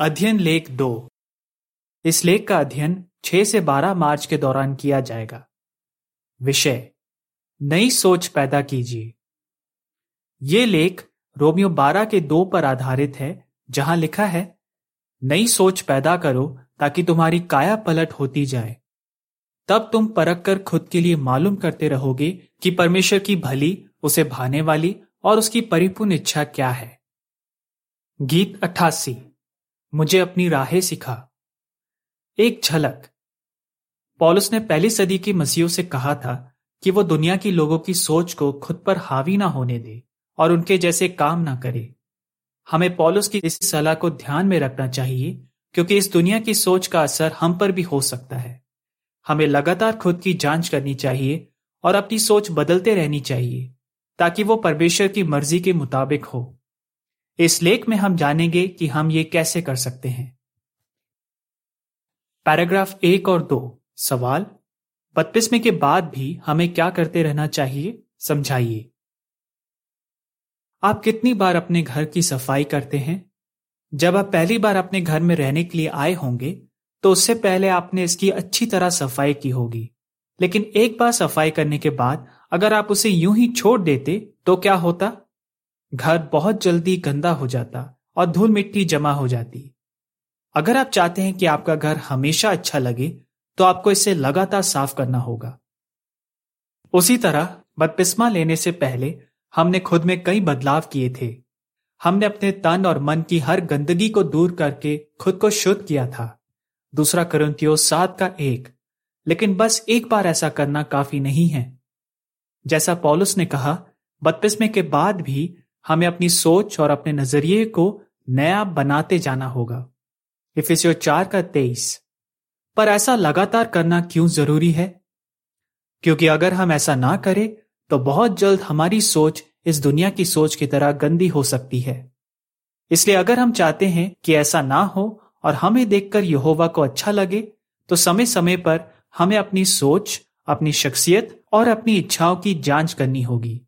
अध्ययन लेख दो। इस लेख का अध्ययन 6 से 12 मार्च के दौरान किया जाएगा। विषय, नई सोच पैदा कीजिए। ये लेख रोमियो 12 के दो पर आधारित है, जहाँ लिखा है, नई सोच पैदा करो ताकि तुम्हारी काया पलट होती जाए। तब तुम परख कर खुद के लिए मालूम करते रहोगे कि परमेश्वर की भली, उसे भाने वाली और उसकी परिपूर्ण इच्छा क्या है। गीत अट्ठासी। मुझे अपनी राहें सिखा। एक झलक। पॉलुस ने पहली सदी की मसीहों से कहा था कि वो दुनिया की लोगों की सोच को खुद पर हावी ना होने दे और उनके जैसे काम ना करे। हमें पॉलुस की इस सलाह को ध्यान में रखना चाहिए क्योंकि इस दुनिया की सोच का असर हम पर भी हो सकता है। हमें लगातार खुद की जाँच करनी चाहिए और अपनी सोच बदलते रहनी चाहिए ताकि वो परमेश्वर की मर्ज़ी के मुताबिक हो। इस लेख में हम जानेंगे कि हम ये कैसे कर सकते हैं। पैराग्राफ एक और दो। सवाल, बत्तीसवें के बाद भी हमें क्या करते रहना चाहिए? समझाइए। आप कितनी बार अपने घर की सफ़ाई करते हैं? जब आप पहली बार अपने घर में रहने के लिए आए होंगे तो उससे पहले आपने इसकी अच्छी तरह सफ़ाई की होगी। लेकिन एक बार सफ़ाई करने के बाद अगर आप उसे यूँ ही छोड़ देते तो क्या होता? घर बहुत जल्दी गंदा हो जाता और धूल मिट्टी जमा हो जाती। अगर आप चाहते हैं कि आपका घर हमेशा अच्छा लगे तो आपको इसे लगातार साफ़ करना होगा। उसी तरह बदपिस्मा लेने से पहले हमने खुद में कई बदलाव किए थे। हमने अपने तन और मन की हर गंदगी को दूर करके खुद को शुद्ध किया था। दूसरा करंतियों सात का एक। लेकिन बस एक बार ऐसा करना काफ़ी नहीं है। जैसा पॉलुस ने कहा बत्तीसवें के बाद भी हमें अपनी सोच और अपने नज़रिए को नया बनाते जाना होगा। इफिसियो चार का तेईस। पर ऐसा लगातार करना क्यों ज़रूरी है? क्योंकि अगर हम ऐसा ना करें तो बहुत जल्द हमारी सोच इस दुनिया की सोच की तरह गंदी हो सकती है। इसलिए अगर हम चाहते हैं कि ऐसा ना हो और हमें देखकर यहोवा को अच्छा लगे तो समय समय पर हमें अपनी सोच, अपनी शख्सियत और अपनी इच्छाओं की जाँच करनी होगी।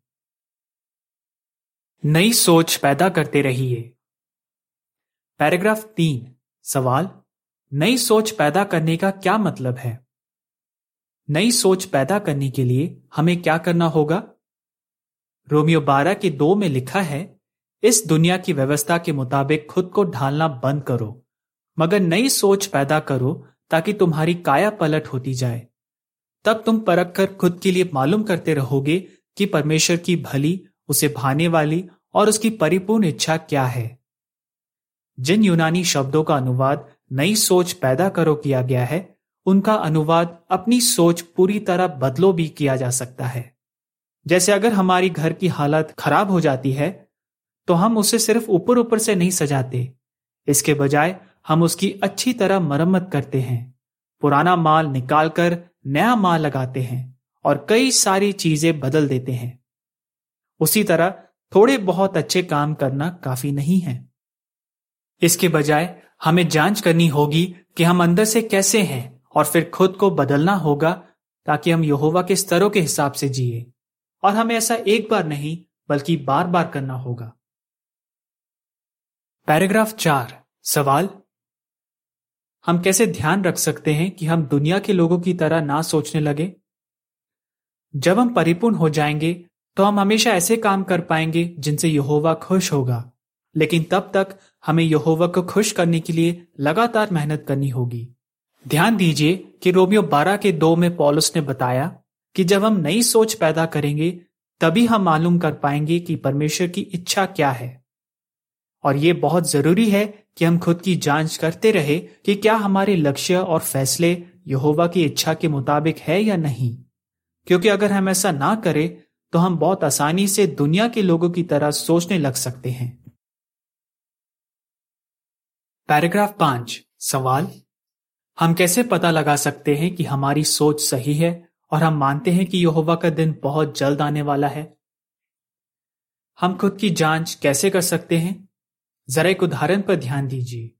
नई सोच पैदा करते रहिए। पैराग्राफ तीन, सवाल, नई सोच पैदा करने का क्या मतलब है? नई सोच पैदा करने के लिए हमें क्या करना होगा? रोमियो बारह के दो में लिखा है, इस दुनिया की व्यवस्था के मुताबिक खुद को ढालना बंद करो, मगर नई सोच पैदा करो ताकि तुम्हारी काया पलट होती जाए। तब तुम परख कर खुद के लिए मालूम करते रहोगे कि परमेश्वर की भली उसे भाने वाली और उसकी परिपूर्ण इच्छा क्या है? जिन यूनानी शब्दों का अनुवाद नई सोच पैदा करो किया गया है, उनका अनुवाद अपनी सोच पूरी तरह बदलो भी किया जा सकता है। जैसे अगर हमारी घर की हालत खराब हो जाती है तो हम उसे सिर्फ़ ऊपर ऊपर से नहीं सजाते। इसके बजाय हम उसकी अच्छी तरह मरम्मत करते हैं। पुराना माल निकालकर नया माल लगाते हैं और कई सारी चीज़ें बदल देते हैं। उसी तरह थोड़े बहुत अच्छे काम करना काफ़ी नहीं है। इसके बजाय हमें जाँच करनी होगी कि हम अंदर से कैसे हैं और फिर खुद को बदलना होगा ताकि हम यहोवा के स्तरों के हिसाब से जिए। और हमें ऐसा एक बार नहीं, बल्कि बार बार करना होगा। पैराग्राफ चार, सवाल? हम कैसे ध्यान रख सकते हैं कि हम दुनिया के लोगों की तरह ना सोचने लगे? जब हम परिपूर्ण हो जाएँगे तो हम हमेशा ऐसे काम कर पाएँगे जिनसे यहोवा खुश होगा। लेकिन तब तक हमें यहोवा को खुश करने के लिए लगातार मेहनत करनी होगी। ध्यान दीजिए कि रोमियो 12 के दो में पॉलुस ने बताया कि जब हम नई सोच पैदा करेंगे, तभी हम मालूम कर पाएँगे कि परमेश्वर की इच्छा क्या है। और ये बहुत ज़रूरी है कि हम खुद की जाँच करते रहे कि क्या हमारे लक्ष्य और फैसले यहोवा की इच्छा के मुताबिक है या नहीं। क्योंकि अगर हम ऐसा ना करें तो हम बहुत आसानी से दुनिया के लोगों की तरह सोचने लग सकते हैं। पैराग्राफ पाँच, सवाल। हम कैसे पता लगा सकते हैं कि हमारी सोच सही है और हम मानते हैं कि यहोवा का दिन बहुत जल्द आने वाला है? हम खुद की जाँच कैसे कर सकते हैं? जरा एक उदाहरण पर ध्यान दीजिए।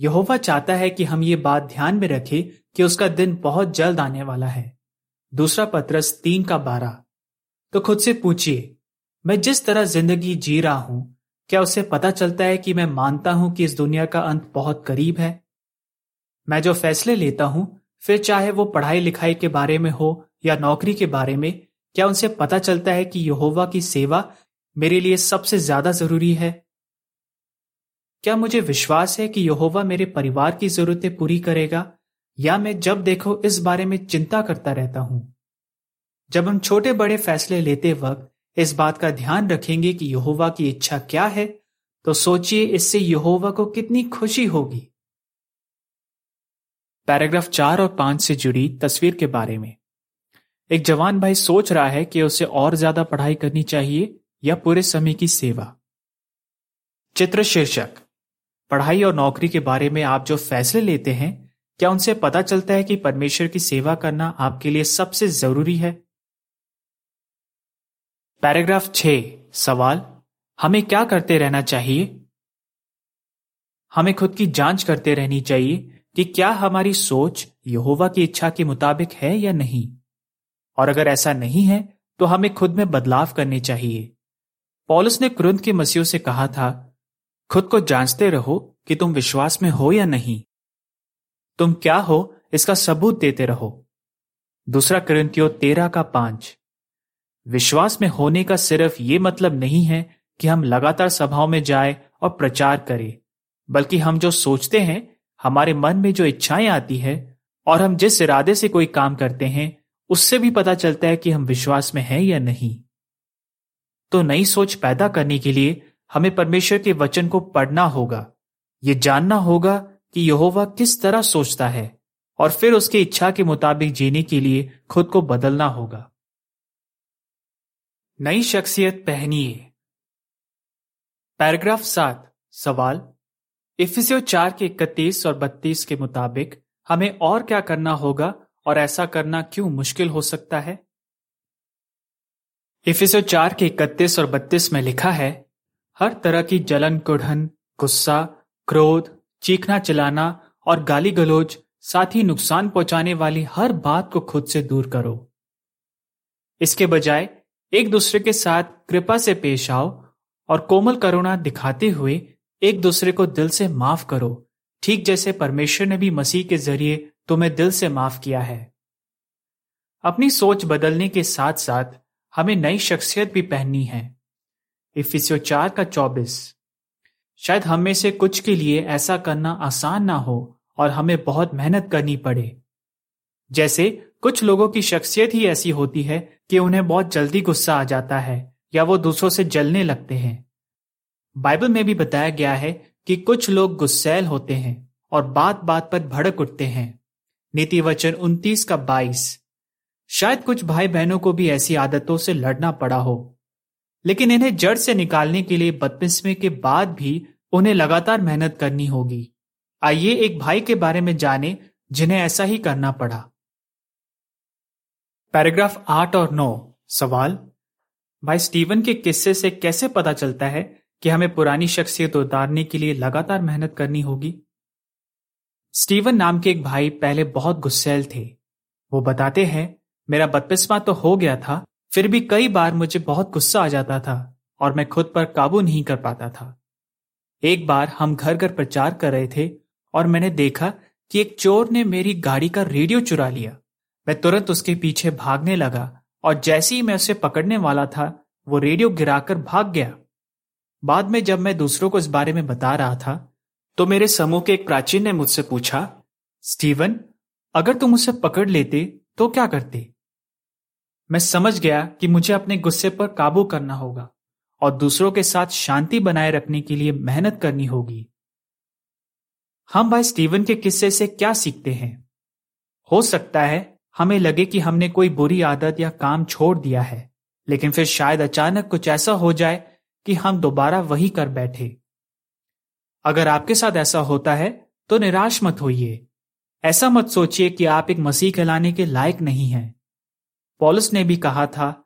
यहोवा चाहता है कि हम ये बात ध्यान में रखें कि उसका दिन बहुत जल्द आने वाला है। दूसरा पत्रस तीन का बारह। तो खुद से पूछिए, मैं जिस तरह ज़िंदगी जी रहा हूँ, क्या उसे पता चलता है कि मैं मानता हूँ कि इस दुनिया का अंत बहुत करीब है? मैं जो फैसले लेता हूँ, फिर चाहे वो पढ़ाई लिखाई के बारे में हो या नौकरी के बारे में, क्या उनसे पता चलता है कि यहोवा की सेवा मेरे लिए सबसे ज़्यादा ज़रूरी है? क्या मुझे विश्वास है कि यहोवा मेरे परिवार की जरूरतें पूरी करेगा, या मैं जब देखो इस बारे में चिंता करता रहता हूँ? जब हम छोटे बड़े फैसले लेते वक्त इस बात का ध्यान रखेंगे कि यहोवा की इच्छा क्या है तो सोचिए इससे यहोवा को कितनी खुशी होगी। पैराग्राफ चार और पाँच से जुड़ी तस्वीर के बारे में। एक जवान भाई सोच रहा है कि उसे और ज़्यादा पढ़ाई करनी चाहिए या पूरे समय की सेवा। चित्र शीर्षक। पढ़ाई और नौकरी के बारे में आप जो फैसले लेते हैं, क्या उनसे पता चलता है कि परमेश्वर की सेवा करना आपके लिए सबसे ज़रूरी है? पैराग्राफ छ सवाल, हमें क्या करते रहना चाहिए? हमें खुद की जाँच करते रहनी चाहिए कि क्या हमारी सोच यहोवा की इच्छा के मुताबिक है या नहीं। और अगर ऐसा नहीं है तो हमें खुद में बदलाव करने चाहिए। पॉलिस ने क्रुंद के मसीह से कहा था, खुद को जांचते रहो कि तुम विश्वास में हो या नहीं। तुम क्या हो, इसका सबूत देते रहो। दूसरा क्रंतियो तेरह का पाँच। विश्वास में होने का सिर्फ़ ये मतलब नहीं है कि हम लगातार सभाओं में जाए और प्रचार करें, बल्कि हम जो सोचते हैं, हमारे मन में जो इच्छाएँ आती है और हम जिस इरादे से कोई काम करते हैं, उससे भी पता चलता है कि हम विश्वास में हैं या नहीं। तो नई सोच पैदा करने के लिए हमें परमेश्वर के वचन को पढ़ना होगा। ये जानना होगा कि यहोवा किस तरह सोचता है और फिर उसकी इच्छा के मुताबिक जीने के लिए खुद को बदलना होगा। नई शख्सियत पहनिए। पैराग्राफ सात, सवाल। इफिसियो चार के इकतीस और बत्तीस के मुताबिक हमें और क्या करना होगा और ऐसा करना क्यों मुश्किल हो सकता है? इफिसियो चार के इकतीस और बत्तीस में लिखा है, हर तरह की जलन, कुढ़न, गुस्सा, क्रोध, चीखना चिल्लाना और गाली गलोज साथ ही नुकसान पहुँचाने वाली हर बात को खुद से दूर करो। इसके बजाय एक दूसरे के साथ कृपा से पेश आओ और कोमल करुणा दिखाते हुए एक दूसरे को दिल से माफ़ करो, ठीक जैसे परमेश्वर ने भी मसीह के ज़रिए तुम्हें दिल से माफ़ किया है। अपनी सोच बदलने के साथ साथ हमें नई शख्सियत भी पहननी है। इफिसियो चार का चौबीस। शायद हम में से कुछ के लिए ऐसा करना आसान ना हो और हमें बहुत मेहनत करनी पड़े। जैसे कुछ लोगों की शख्सियत ही ऐसी होती है कि उन्हें बहुत जल्दी गुस्सा आ जाता है या वो दूसरों से जलने लगते हैं। बाइबल में भी बताया गया है कि कुछ लोग गुस्सैल होते हैं और बात बात पर भड़क उठते हैं। नीति वचन उन्तीस का बाईस। शायद कुछ भाई बहनों को भी ऐसी आदतों से लड़ना पड़ा हो। लेकिन इन्हें जड़ से निकालने के लिए बदकिस्मे के बाद भी उन्हें लगातार मेहनत करनी होगी। आइए एक भाई के बारे में जाने जिन्हें ऐसा ही करना पड़ा। पैराग्राफ आठ और नौ। सवाल, भाई स्टीवन के किस्से से कैसे पता चलता है कि हमें पुरानी शख्सियत उतारने के लिए लगातार मेहनत करनी होगी? स्टीवन नाम के एक भाई पहले बहुत गुस्सेल थे। वो बताते हैं, मेरा बत्तीसवा तो हो गया था, फिर भी कई बार मुझे बहुत गुस्सा आ जाता था और मैं खुद पर काबू नहीं कर पाता था। एक बार हम घर घर प्रचार कर रहे थे और मैंने देखा कि एक चोर ने मेरी गाड़ी का रेडियो चुरा लिया। मैं तुरंत उसके पीछे भागने लगा और जैसे ही मैं उसे पकड़ने वाला था, वो रेडियो गिराकर भाग गया। बाद में जब मैं दूसरों को इस बारे में बता रहा था तो मेरे समूह के एक प्राचीन ने मुझसे पूछा, स्टीवन, अगर तुम उसे पकड़ लेते तो क्या करते? मैं समझ गया कि मुझे अपने गुस्से पर काबू करना होगा और दूसरों के साथ शांति बनाए रखने के लिए मेहनत करनी होगी। हम भाई स्टीवन के किस्से से क्या सीखते हैं? हो सकता है हमें लगे कि हमने कोई बुरी आदत या काम छोड़ दिया है, लेकिन फिर शायद अचानक कुछ ऐसा हो जाए कि हम दोबारा वही कर बैठे। अगर आपके साथ ऐसा होता है तो निराश मत होइए। ऐसा मत सोचिए कि आप एक मसीह कहलाने के लायक नहीं हैं। पॉलिस ने भी कहा था,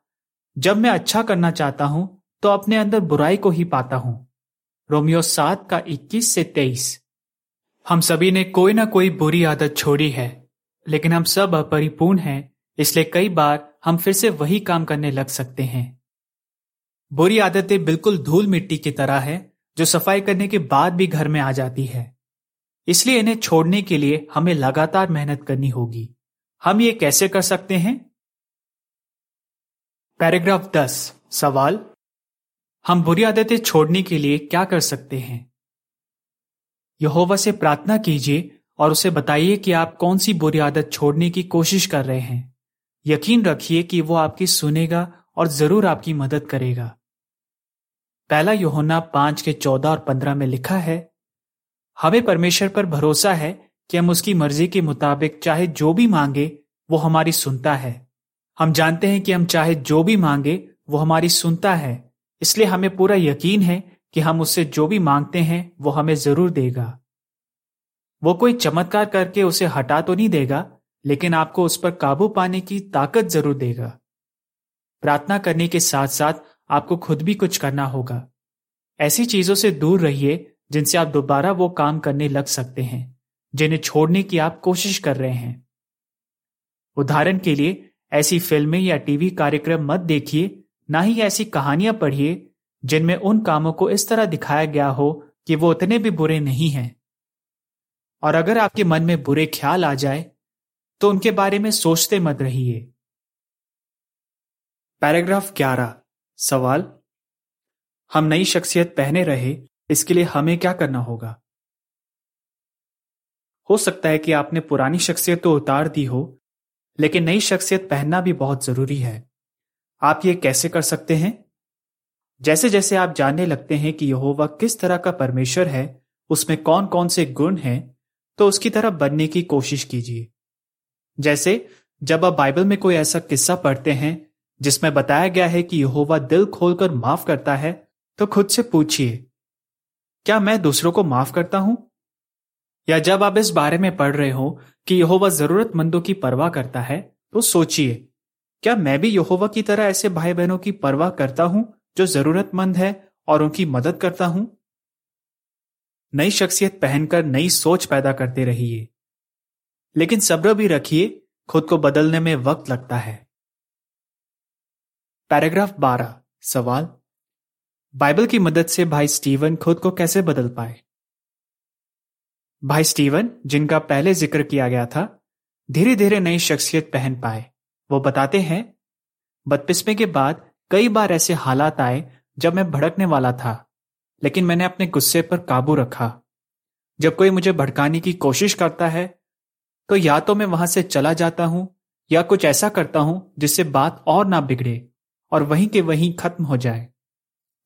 जब मैं अच्छा करना चाहता हूँ तो अपने अंदर बुराई को ही पाता हूँ। रोमियो सात का इक्कीस से तेईस। हम सभी ने कोई ना कोई बुरी आदत छोड़ी है। लेकिन हम सब अपरिपूर्ण हैं, इसलिए कई बार हम फिर से वही काम करने लग सकते हैं। बुरी आदतें बिल्कुल धूल मिट्टी की तरह है, जो सफ़ाई करने के बाद भी घर में आ जाती है। इसलिए इन्हें छोड़ने के लिए हमें लगातार मेहनत करनी होगी। हम ये कैसे कर सकते हैं? पैराग्राफ दस, सवाल। हम बुरी आदतें छोड़ने के लिए क्या कर सकते हैं? यहोवा से प्रार्थना कीजिए और उसे बताइए कि आप कौन सी बुरी आदत छोड़ने की कोशिश कर रहे हैं। यकीन रखिए कि वो आपकी सुनेगा और ज़रूर आपकी मदद करेगा। पहला योहोना पाँच के चौदह और पंद्रह में लिखा है, हमें परमेश्वर पर भरोसा है कि हम उसकी मर्ज़ी के मुताबिक चाहे जो भी मांगे, वो हमारी सुनता है। हम जानते हैं कि हम चाहे जो भी मांगे, वो हमारी सुनता है। इसलिए हमें पूरा यकीन है कि हम उससे जो भी मांगते हैं, वो हमें ज़रूर देगा। वो कोई चमत्कार करके उसे हटा तो नहीं देगा, लेकिन आपको उस पर काबू पाने की ताकत ज़रूर देगा। प्रार्थना करने के साथ साथ आपको खुद भी कुछ करना होगा। ऐसी चीज़ों से दूर रहिए जिनसे आप दोबारा वो काम करने लग सकते हैं, जिन्हें छोड़ने की आप कोशिश कर रहे हैं। उदाहरण के लिए, ऐसी फ़िल्में या टीवी कार्यक्रम मत देखिए, ना ही ऐसी कहानियाँ पढ़िए, जिनमें उन कामों को इस तरह दिखाया गया हो कि वो उतने भी बुरे नहीं हैं। और अगर आपके मन में बुरे ख्याल आ जाए तो उनके बारे में सोचते मत रहिए। पैराग्राफ ग्यारह। सवाल? हम नई शख्सियत पहने रहे, इसके लिए हमें क्या करना होगा? हो सकता है कि आपने पुरानी शख्सियत तो उतार दी हो, लेकिन नई शख्सियत पहनना भी बहुत ज़रूरी है। आप ये कैसे कर सकते हैं? जैसे जैसे आप जानने लगते हैं कि यहोवा किस तरह का परमेश्वर है, उसमें कौन कौन से गुण हैं तो उसकी तरह बनने की कोशिश कीजिए। जैसे, जब आप बाइबल में कोई ऐसा किस्सा पढ़ते हैं, जिसमें बताया गया है कि यहोवा दिल खोलकर माफ़ करता है तो खुद से पूछिए, क्या मैं दूसरों को माफ़ करता हूँ? या जब आप इस बारे में पढ़ रहे हो कि यहोवा जरूरतमंदों की परवाह करता है तो सोचिए, क्या मैं भी यहोवा की तरह ऐसे भाई बहनों की परवाह करता हूँ, जो जरूरतमंद है और उनकी मदद करता हूँ? नई शख्सियत पहनकर नई सोच पैदा करते रहिए। लेकिन सब्र भी रखिए, खुद को बदलने में वक्त लगता है। पैराग्राफ 12 सवाल। बाइबल की मदद से भाई स्टीवन खुद को कैसे बदल पाए? भाई स्टीवन, जिनका पहले ज़िक्र किया गया था धीरे धीरे नई शख्सियत पहन पाए। वो बताते हैं, बदपिस्मे के बाद कई बार ऐसे हालात आए जब मैं भड़कने वाला था। लेकिन मैंने अपने गुस्से पर काबू रखा। जब कोई मुझे भड़काने की कोशिश करता है तो या तो मैं वहाँ से चला जाता हूँ, या कुछ ऐसा करता हूँ जिससे बात और ना बिगड़े और वहीं के वहीं खत्म हो जाए।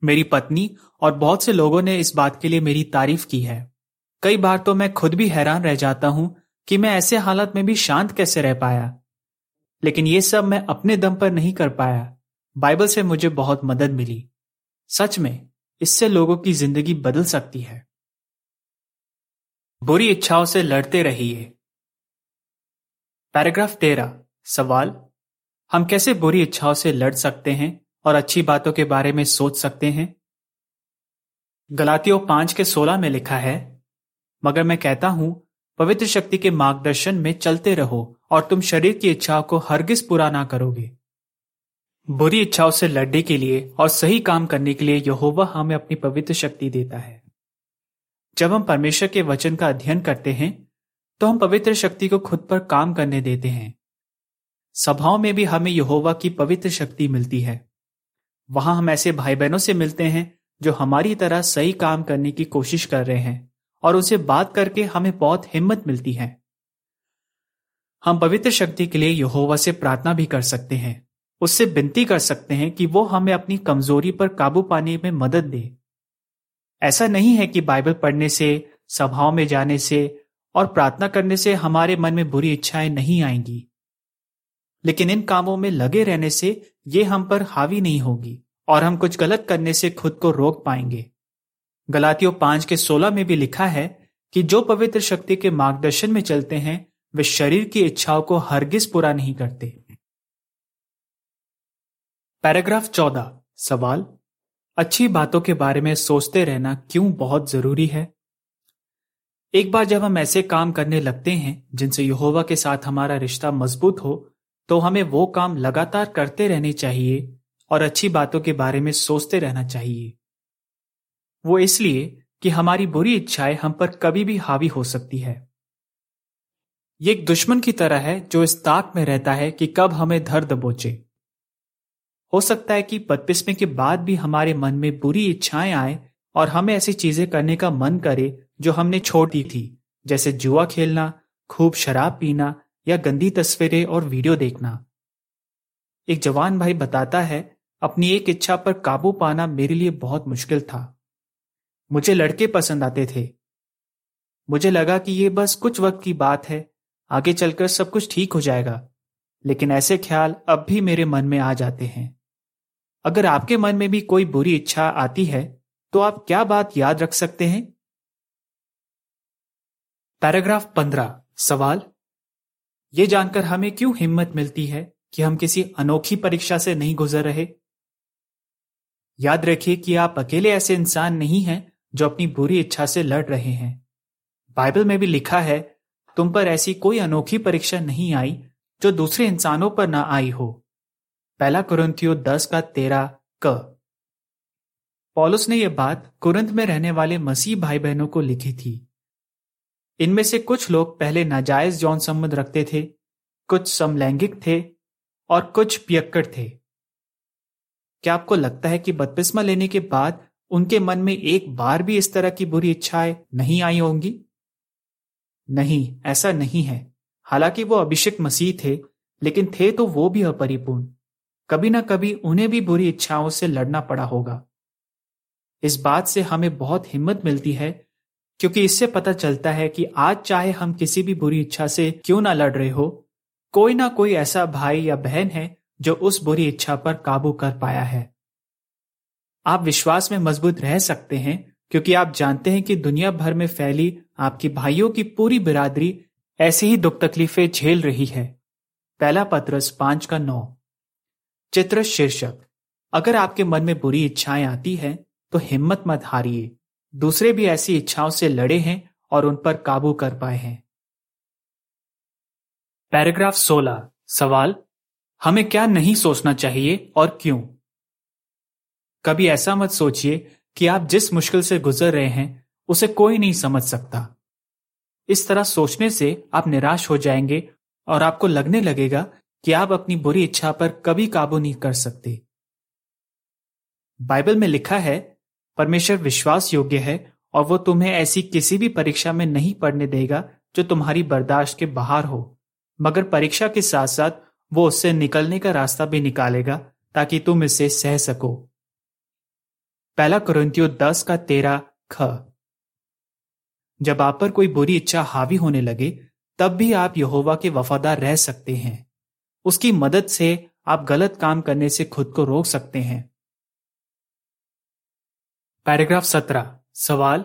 मेरी पत्नी और बहुत से लोगों ने इस बात के लिए मेरी तारीफ़ की है। कई बार तो मैं खुद भी हैरान रह जाता हूँ कि मैं ऐसे हालत में भी शांत कैसे रह पाया। लेकिन ये सब मैं अपने दम पर नहीं कर पाया। बाइबल से मुझे बहुत मदद मिली। सच में इससे लोगों की ज़िंदगी बदल सकती है। बुरी इच्छाओं से लड़ते रहिए। पैराग्राफ तेरह, सवाल, हम कैसे बुरी इच्छाओं से लड़ सकते हैं और अच्छी बातों के बारे में सोच सकते हैं? गलातियों पाँच के सोलह में लिखा है, मगर मैं कहता हूँ, पवित्र शक्ति के मार्गदर्शन में चलते रहो और तुम शरीर की इच्छाओं को हरगिज पूरा ना करोगे। बुरी इच्छाओं से लड़ने के लिए और सही काम करने के लिए यहोवा हमें अपनी पवित्र शक्ति देता है। जब हम परमेश्वर के वचन का अध्ययन करते हैं तो हम पवित्र शक्ति को खुद पर काम करने देते हैं। सभाओं में भी हमें यहोवा की पवित्र शक्ति मिलती है। वहाँ हम ऐसे भाई बहनों से मिलते हैं, जो हमारी तरह सही काम करने की कोशिश कर रहे हैं और उनसे बात करके हमें बहुत हिम्मत मिलती है। हम पवित्र शक्ति के लिए यहोवा से प्रार्थना भी कर सकते हैं। उससे विनती कर सकते हैं कि वो हमें अपनी कमज़ोरी पर काबू पाने में मदद दे। ऐसा नहीं है कि बाइबल पढ़ने से, सभाओं में जाने से और प्रार्थना करने से हमारे मन में बुरी इच्छाएँ नहीं आएँगी। लेकिन इन कामों में लगे रहने से ये हम पर हावी नहीं होगी और हम कुछ गलत करने से खुद को रोक पाएँगे। गलातियों पाँच के सोलह में भी लिखा है कि जो पवित्र शक्ति के मार्गदर्शन में चलते हैं, वे शरीर की इच्छाओं को हरगिज पूरा नहीं करते। पैराग्राफ चौदह, सवाल। अच्छी बातों के बारे में सोचते रहना क्यों बहुत ज़रूरी है? एक बार जब हम ऐसे काम करने लगते हैं, जिनसे यहोवा के साथ हमारा रिश्ता मज़बूत हो तो हमें वो काम लगातार करते रहने चाहिए और अच्छी बातों के बारे में सोचते रहना चाहिए। वो इसलिए कि हमारी बुरी इच्छाएँ हम पर कभी भी हावी हो सकती है। ये एक दुश्मन की तरह है जो इस ताक में रहता है कि कब हमें धर दबोचे। हो सकता है कि बदपिस्मे के बाद भी हमारे मन में बुरी इच्छाएँ आए और हमें ऐसी चीज़ें करने का मन करे जो हमने छोड़ दी थी, जैसे जुआ खेलना, खूब शराब पीना या गंदी तस्वीरें और वीडियो देखना। एक जवान भाई बताता है, अपनी एक इच्छा पर काबू पाना मेरे लिए बहुत मुश्किल था। मुझे लड़के पसंद आते थे। मुझे लगा कि ये बस कुछ वक्त की बात है, आगे चलकर सब कुछ ठीक हो जाएगा, लेकिन ऐसे ख्याल अब भी मेरे मन में आ जाते हैं। अगर आपके मन में भी कोई बुरी इच्छा आती है तो आप क्या बात याद रख सकते हैं? पैराग्राफ पंद्रह, सवाल। ये जानकर हमें क्यों हिम्मत मिलती है कि हम किसी अनोखी परीक्षा से नहीं गुजर रहे? याद रखिए कि आप अकेले ऐसे इंसान नहीं हैं जो अपनी बुरी इच्छा से लड़ रहे हैं। बाइबल में भी लिखा है, तुम पर ऐसी कोई अनोखी परीक्षा नहीं आई जो दूसरे इंसानों पर ना आई हो। पहला कुरंथियो दस का तेरा क। पॉलुस ने यह बात कुरंत में रहने वाले मसीह भाई बहनों को लिखी थी। इनमें से कुछ लोग पहले नाजायज जौन संबंध रखते थे, कुछ समलैंगिक थे और कुछ पियक्कड़ थे। क्या आपको लगता है कि बदपिस्मा लेने के बाद उनके मन में एक बार भी इस तरह की बुरी इच्छाएँ नहीं आई होंगी? नहीं, ऐसा नहीं है। हालाँकि वो अभिषेक मसीह थे, लेकिन थे तो वो भी अपरिपूर्ण। कभी ना कभी उन्हें भी बुरी इच्छाओं से लड़ना पड़ा होगा। इस बात से हमें बहुत हिम्मत मिलती है, क्योंकि इससे पता चलता है कि आज चाहे हम किसी भी बुरी इच्छा से क्यों ना लड़ रहे हो, कोई ना कोई ऐसा भाई या बहन है जो उस बुरी इच्छा पर काबू कर पाया है। आप विश्वास में मज़बूत रह सकते हैं, क्योंकि आप जानते हैं कि दुनिया भर में फैली आपकी भाइयों की पूरी बिरादरी ऐसी ही दुख तकलीफें झेल रही है। पहला पत्रस पाँच का नौ। चित्र शीर्षक। अगर आपके मन में बुरी इच्छाएँ आती हैं तो हिम्मत मत हारिए। दूसरे भी ऐसी इच्छाओं से लड़े हैं और उन पर काबू कर पाए हैं। पैराग्राफ 16 सवाल, हमें क्या नहीं सोचना चाहिए और क्यों? कभी ऐसा मत सोचिए कि आप जिस मुश्किल से गुजर रहे हैं, उसे कोई नहीं समझ सकता। इस तरह सोचने से आप निराश हो जाएँगे और आपको लगने लगेगा कि आप अपनी बुरी इच्छा पर कभी काबू नहीं कर सकते। बाइबल में लिखा है, परमेश्वर विश्वास योग्य है और वो तुम्हें ऐसी किसी भी परीक्षा में नहीं पढ़ने देगा जो तुम्हारी बर्दाश्त के बाहर हो। मगर परीक्षा के साथ साथ वो उससे निकलने का रास्ता भी निकालेगा ताकि तुम इसे सह सको। पहला कुरंतियो दस का तेरा ख। जब आप पर कोई बुरी इच्छा हावी होने लगे, तब भी आप यहोवा के वफादार रह सकते हैं। उसकी मदद से आप गलत काम करने से खुद को रोक सकते हैं। पैराग्राफ सत्रह। सवाल,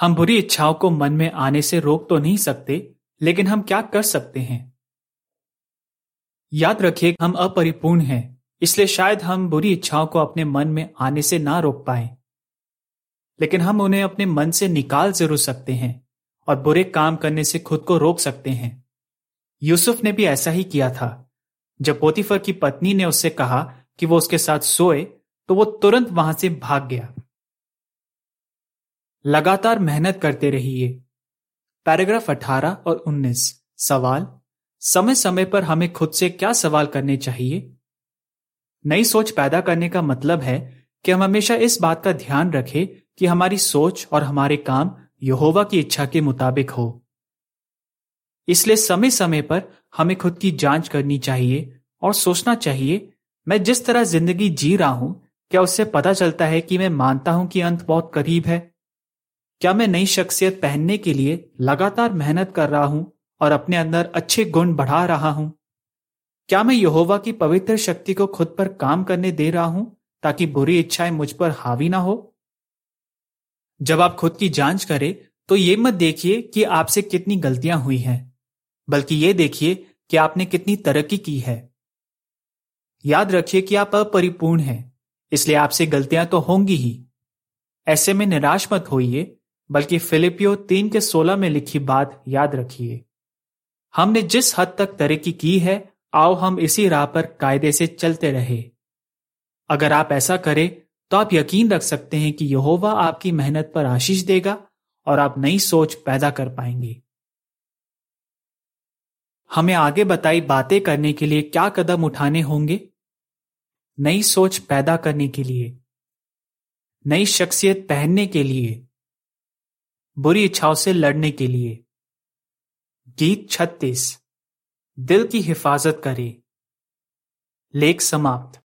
हम बुरी इच्छाओं को मन में आने से रोक तो नहीं सकते, लेकिन हम क्या कर सकते हैं? याद रखिए, हम अपरिपूर्ण हैं, इसलिए शायद हम बुरी इच्छाओं को अपने मन में आने से ना रोक पाए। लेकिन हम उन्हें अपने मन से निकाल ज़रूर सकते हैं और बुरे काम करने से खुद को रोक सकते हैं। यूसुफ ने भी ऐसा ही किया था। जब पोतीफर की पत्नी ने उससे कहा कि वो उसके साथ सोए तो वो तुरंत वहाँ से भाग गया। लगातार मेहनत करते रहिए। पैराग्राफ 18 और 19 सवाल समय समय पर हमें खुद से क्या सवाल करने चाहिए? नई सोच पैदा करने का मतलब है कि हम हमेशा इस बात का ध्यान रखें कि हमारी सोच और हमारे काम यहोवा की इच्छा के मुताबिक हो। इसलिए समय समय पर हमें खुद की जाँच करनी चाहिए और सोचना चाहिए, मैं जिस तरह ज़िंदगी जी रहा हूँ, क्या उससे पता चलता है कि मैं मानता हूँ कि अंत बहुत करीब है? क्या मैं नई शख्सियत पहनने के लिए लगातार मेहनत कर रहा हूँ और अपने अंदर अच्छे गुण बढ़ा रहा हूँ? क्या मैं यहोवा की पवित्र शक्ति को खुद पर काम करने दे रहा हूँ ताकि बुरी इच्छाएँ मुझ पर हावी ना हो? जब आप खुद की जाँच करें तो ये मत देखिए कि आपसे कितनी गलतियाँ हुई हैं। बल्कि ये देखिए कि आपने कितनी तरक्की की है। याद रखिए कि आप अपरिपूर्ण हैं, इसलिए आपसे गलतियाँ तो होंगी ही। ऐसे में निराश मत होइए, बल्कि फिलिपियो तीन के सोलह में लिखी बात याद रखिए। हमने जिस हद तक तरक्की की है, आओ हम इसी राह पर कायदे से चलते रहे। अगर आप ऐसा करें तो आप यकीन रख सकते हैं कि यहोवा आपकी मेहनत पर आशीष देगा और आप नई सोच पैदा कर पाएँगे। हमें आगे बताई बातें करने के लिए क्या कदम उठाने होंगे? नई सोच पैदा करने के लिए। नई शख्सियत पहनने के लिए। बुरी इच्छाओं से लड़ने के लिए। गीत छत्तीस। दिल की हिफाजत करें। लेख समाप्त।